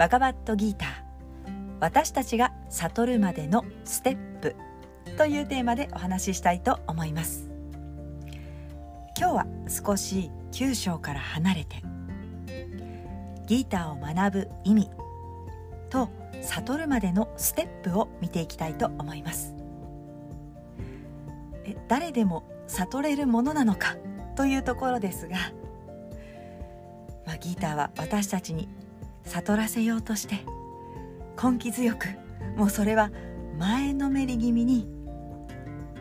バガバットギーター。私たちが悟るまでのステップというテーマでお話ししたいと思います。今日は少し九章から離れてギーターを学ぶ意味と悟るまでのステップを見ていきたいと思います。誰でも悟れるものなのかというところですが、まあ、ギーターは私たちに悟らせようとして根気強くもうそれは前のめり気味に、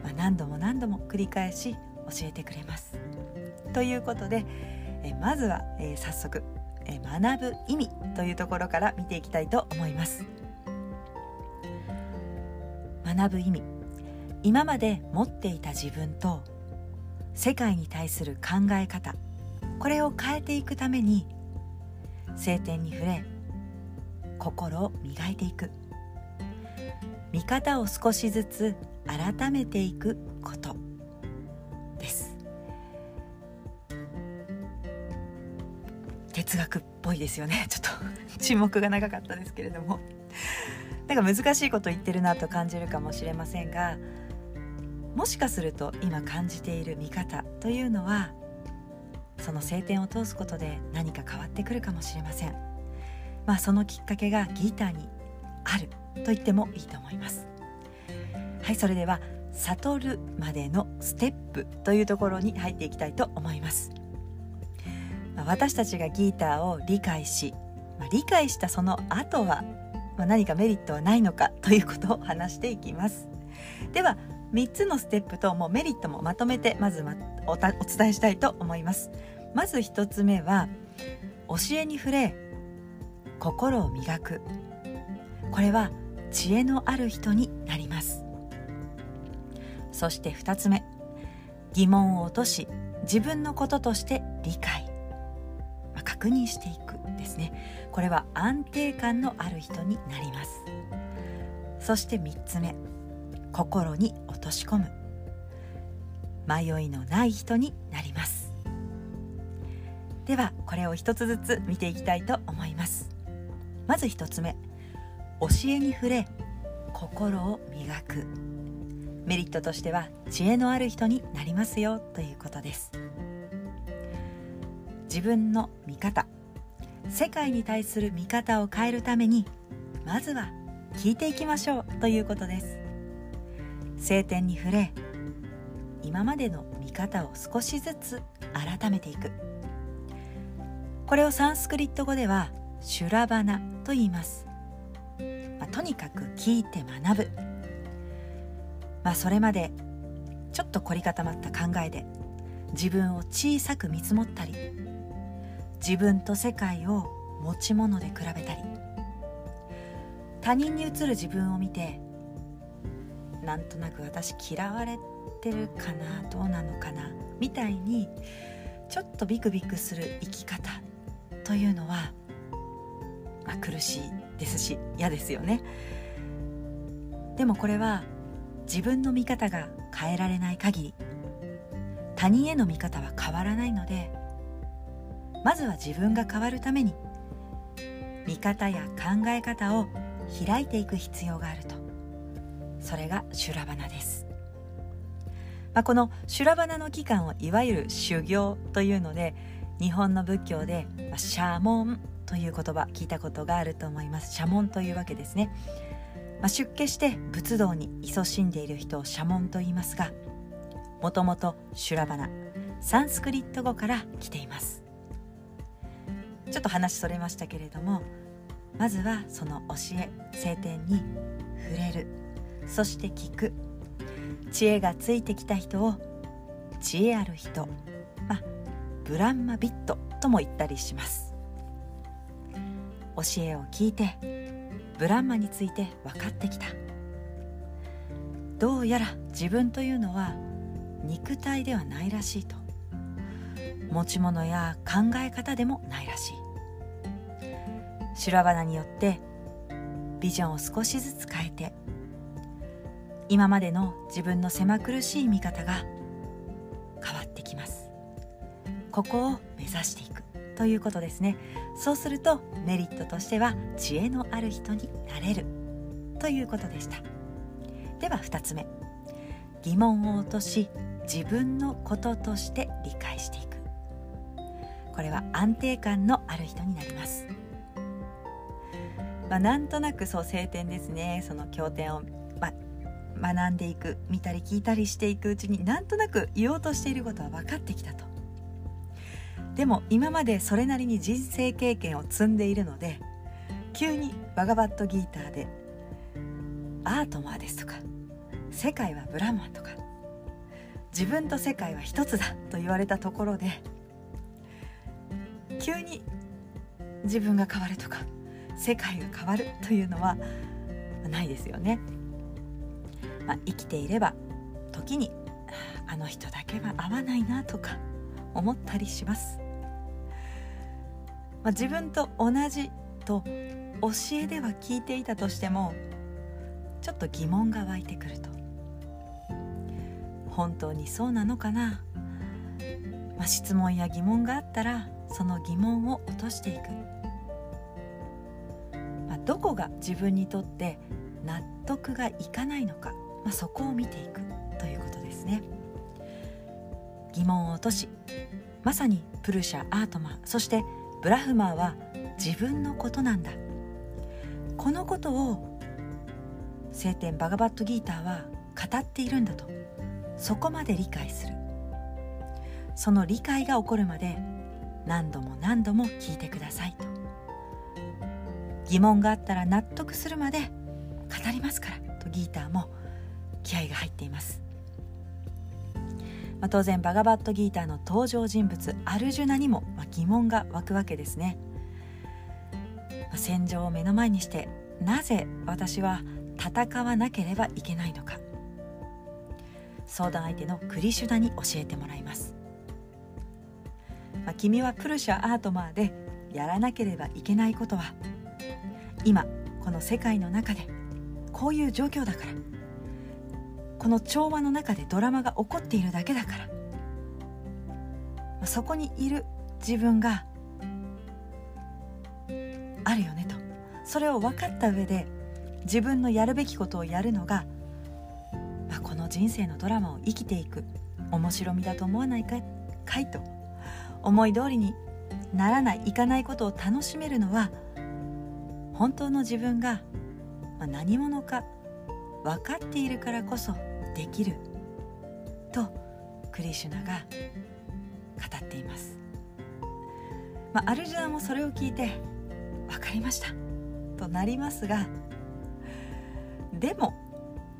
まあ、何度も何度も繰り返し教えてくれます。ということでえまずは、えー、早速、え学ぶ意味というところから見ていきたいと思います。学ぶ意味今まで持っていた自分と世界に対する考え方これを変えていくために晴天に触れ心を磨いていく。見方を少しずつ改めていくことです。哲学っぽいですよね。ちょっと沈黙が長かったですけれども。なんか難しいこと言ってるなと感じるかもしれませんがもしかすると今感じている見方というのはその晴天を通すことで何か変わってくるかもしれません。まあそのきっかけがギターにあると言ってもいいと思います。はいそれでは悟るまでのステップというところに入っていきたいと思います。ま私たちがギターを理解し、まあ、理解したその後は、まあ、何かメリットはないのかということを話していきます。では3つのステップともメリットもまとめてまずお伝えしたいと思います。まず1つ目は教えに触れ心を磨く。これは知恵のある人になります。そして2つ目疑問を落とし自分のこととして理解、まあ、確認していくですね。これは安定感のある人になります。そして3つ目心に落とし込む。迷いのない人になります。ではこれを一つずつ見ていきたいと思います。まず一つ目。教えに触れ。心を磨く。メリットとしては知恵のある人になりますよ。ということです。自分の見方。世界に対する見方を変えるためにまずは聞いていきましょう。ということです。晴天に触れ今までの見方を少しずつ改めていく。これをサンスクリット語ではシュラバナと言います、まあ、とにかく聞いて学ぶ、まあ、それまでちょっと凝り固まった考えで自分を小さく見積もったり自分と世界を持ち物で比べたり他人に映る自分を見てなんとなく私嫌われてるかなどうなのかなみたいにちょっとビクビクする生き方というのは、まあ、苦しいですし嫌ですよね。でもこれは自分の見方が変えられない限り他人への見方は変わらないのでまずは自分が変わるために見方や考え方を開いていく必要があると。それが修羅花です、まあ、この修羅花の期間をいわゆる修行というので日本の仏教で、まあ、社門という言葉聞いたことがあると思います。社門というわけですね、まあ、出家して仏道に勤しんでいる人を社門と言いますがもともと修羅花サンスクリット語から来ています。ちょっと話それましたけれどもまずはその教え聖典に触れる。そして聞く。知恵がついてきた人を知恵ある人、まあ、ブランマビットとも言ったりします。教えを聞いてブランマについて分かってきた。どうやら自分というのは肉体ではないらしいと。持ち物や考え方でもないらしい。修羅花によってビジョンを少しずつ変えて今までの自分の狭苦しい見方が変わってきます。ここを目指していくということですね。そうするとメリットとしては知恵のある人になれるということでした。では2つ目。疑問を落とし自分のこととして理解していく。これは安定感のある人になります。まあ、なんとなくそう晴天ですね。その経典を、学んでいく見たり聞いたりしていくうちになんとなく言おうとしていることは分かってきたとでも今までそれなりに人生経験を積んでいるので急にバガバットギーターでアートマーですとか世界はブラマンとか自分と世界は一つだと言われたところで急に自分が変わるとか世界が変わるというのはないですよね。まあ、生きていれば時にあの人だけは合わないなとか思ったりします。まあ、自分と同じと教えでは聞いていたとしてもちょっと疑問が湧いてくると。本当にそうなのかな、まあ、質問や疑問があったらその疑問を落としていく。まあどこが自分にとって納得がいかないのか、まあ、そこを見ていくということですね。疑問を落としまさにプルシャアートマンそしてブラフマーは自分のことなんだ。このことを聖典バガバットギーターは語っているんだとそこまで理解する。その理解が起こるまで何度も何度も聞いてくださいと。疑問があったら納得するまで語りますからとギーターも気合が入っています、まあ、当然バガバットギーターの登場人物アルジュナにも疑問が湧くわけですね、まあ、戦場を目の前にしてなぜ私は戦わなければいけないのか。相談相手のクリシュナに教えてもらいます、まあ、君はプルシャアートマーでやらなければいけないことは今この世界の中でこういう状況だから。この調和の中でドラマが起こっているだけだから。そこにいる自分があるよねと。それを分かった上で自分のやるべきことをやるのが、まあ、この人生のドラマを生きていく面白みだと思わないかかいと。思い通りにならないいかないことを楽しめるのは本当の自分が何者か分かっているからこそできる。とクリシュナが語っています、まあ、アルジュナもそれを聞いて分かりました。となりますがでも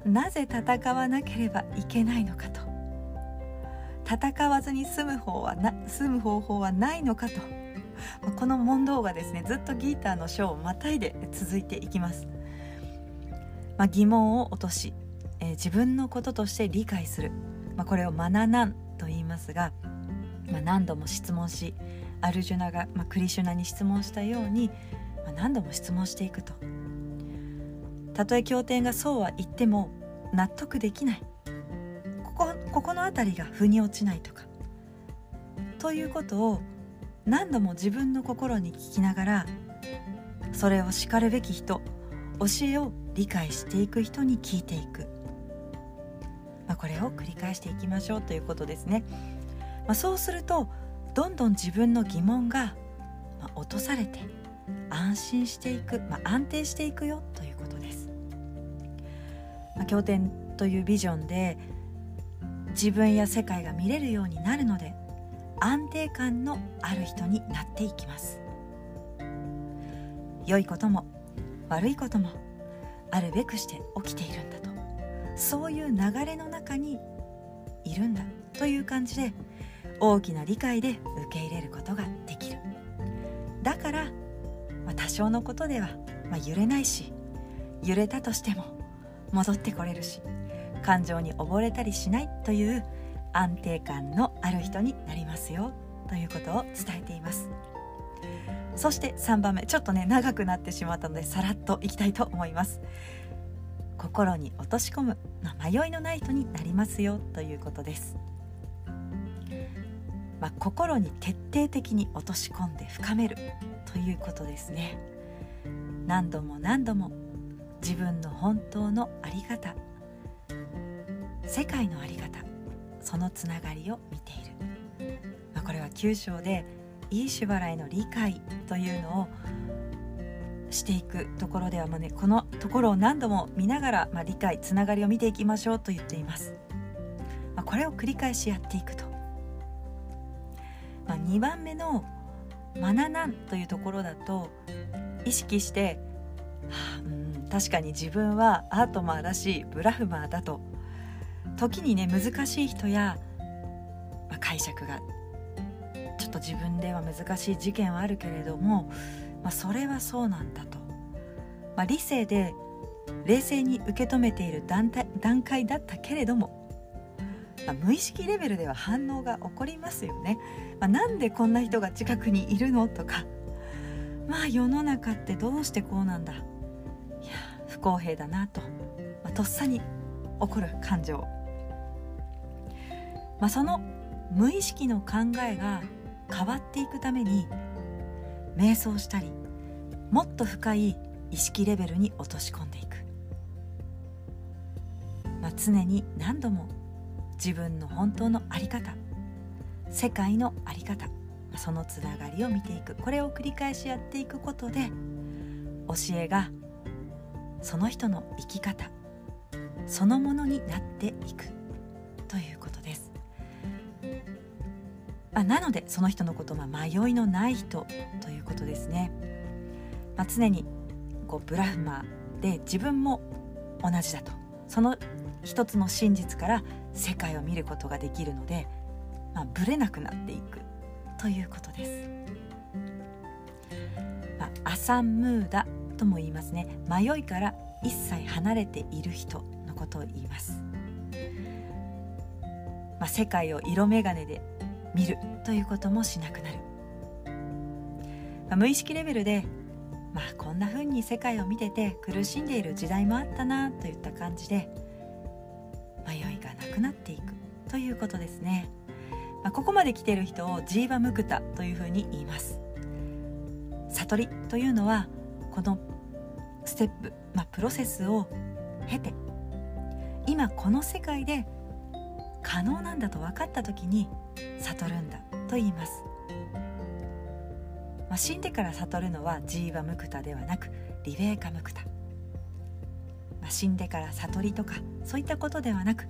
なぜ戦わなければいけないのかと。戦わずに済む方はな済む方法はないのかと。この問答がですねずっとギーターの章をまたいで続いていきます、まあ、疑問を落とし、えー、自分のこととして理解する、まあ、これをマナナンと言いますが、まあ、何度も質問しアルジュナが、まあ、クリシュナに質問したように、まあ、何度も質問していくと。たとえ経典がそうは言っても納得できない。ここここの辺りが腑に落ちないとか。ということを何度も自分の心に聞きながらそれをしかるべき人教えを理解していく人に聞いていく、まあ、これを繰り返していきましょうということですね、まあ、そうするとどんどん自分の疑問が、ま落とされて安心していく、まあ、安定していくよということです、まあ、経典というビジョンで自分や世界が見れるようになるので安定感のある人になっていきます。良いことも悪いこともあるべくして起きているんだと。そういう流れの中にいるんだという感じで大きな理解で受け入れることができる。だから、まあ、多少のことでは、まあ、揺れないし揺れたとしても戻ってこれるし感情に溺れたりしないという安定感のある人になりますよということを伝えています。そして3番目ちょっとね長くなってしまったのでさらっといきたいと思います。心に落とし込むま迷いのない人になりますよということです。まあ、心に徹底的に落とし込んで深めるということですね。何度も何度も自分の本当の在り方世界の在り方そのつながりを見ている、まあ、これは9章でいい主払いの理解というのをしていくところではもうねこのところを何度も見ながら、まあ、理解つながりを見ていきましょうと言っています、まあ、これを繰り返しやっていくと、まあ、2番目の「マナナン」というところだと意識して「はあ、うん確かに自分はアートマーだしブラフマーだと。時にね難しい人や、まあ、解釈が。ちょっと自分では難しい事件はあるけれども、まあ、それはそうなんだと、まあ、理性で冷静に受け止めている段段階だったけれども、まあ、無意識レベルでは反応が起こりますよね。まあ、なんでこんな人が近くにいるのとか。まあ世の中ってどうしてこうなんだ。いや不公平だなと、まあ、とっさに起こる感情。まあ、その無意識の考えが変わっていくために瞑想したりもっと深い意識レベルに落とし込んでいく、まあ、常に何度も自分の本当の在り方世界の在り方そのつながりを見ていく。これを繰り返しやっていくことで教えがその人の生き方そのものになっていく。ということです。あなのでその人のことは迷いのない人ということですね、まあ、常にこうブラフマーで自分も同じだと。その一つの真実から世界を見ることができるので、まあ、ブレなくなっていくということです、まあ、アサンムーダとも言いますね。迷いから一切離れている人のことを言います、まあ、世界を色眼鏡で見るということもしなくなる、まあ、無意識レベルでまあこんな風に世界を見てて苦しんでいる時代もあったなといった感じで迷いがなくなっていくということですね、まあ、ここまで来ている人をジーバムクタというふうに言います。悟りというのはこのステップ、まあ、プロセスを経て今この世界で可能なんだと分かった時に悟るんだと言います、まあ、死んでから悟るのはジーバムクタではなくリベーカムクタ、まあ、死んでから悟りとかそういったことではなく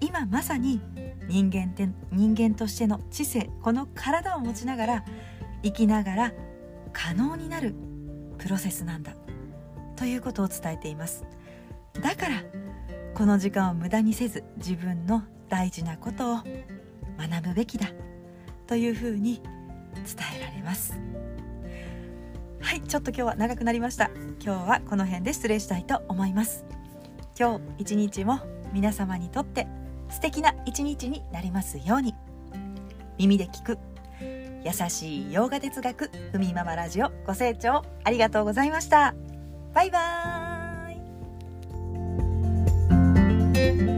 今まさに人間て人間としての知性この体を持ちながら生きながら可能になるプロセスなんだということを伝えています。だからこの時間を無駄にせず自分の大事なことを学ぶべきだ。というふうに伝えられます。はいちょっと今日は長くなりました。今日はこの辺で失礼したいと思います。今日一日も皆様にとって素敵な一日になりますように。耳で聞く優しい洋画哲学ふみママラジオご清聴ありがとうございました。バイバーイ。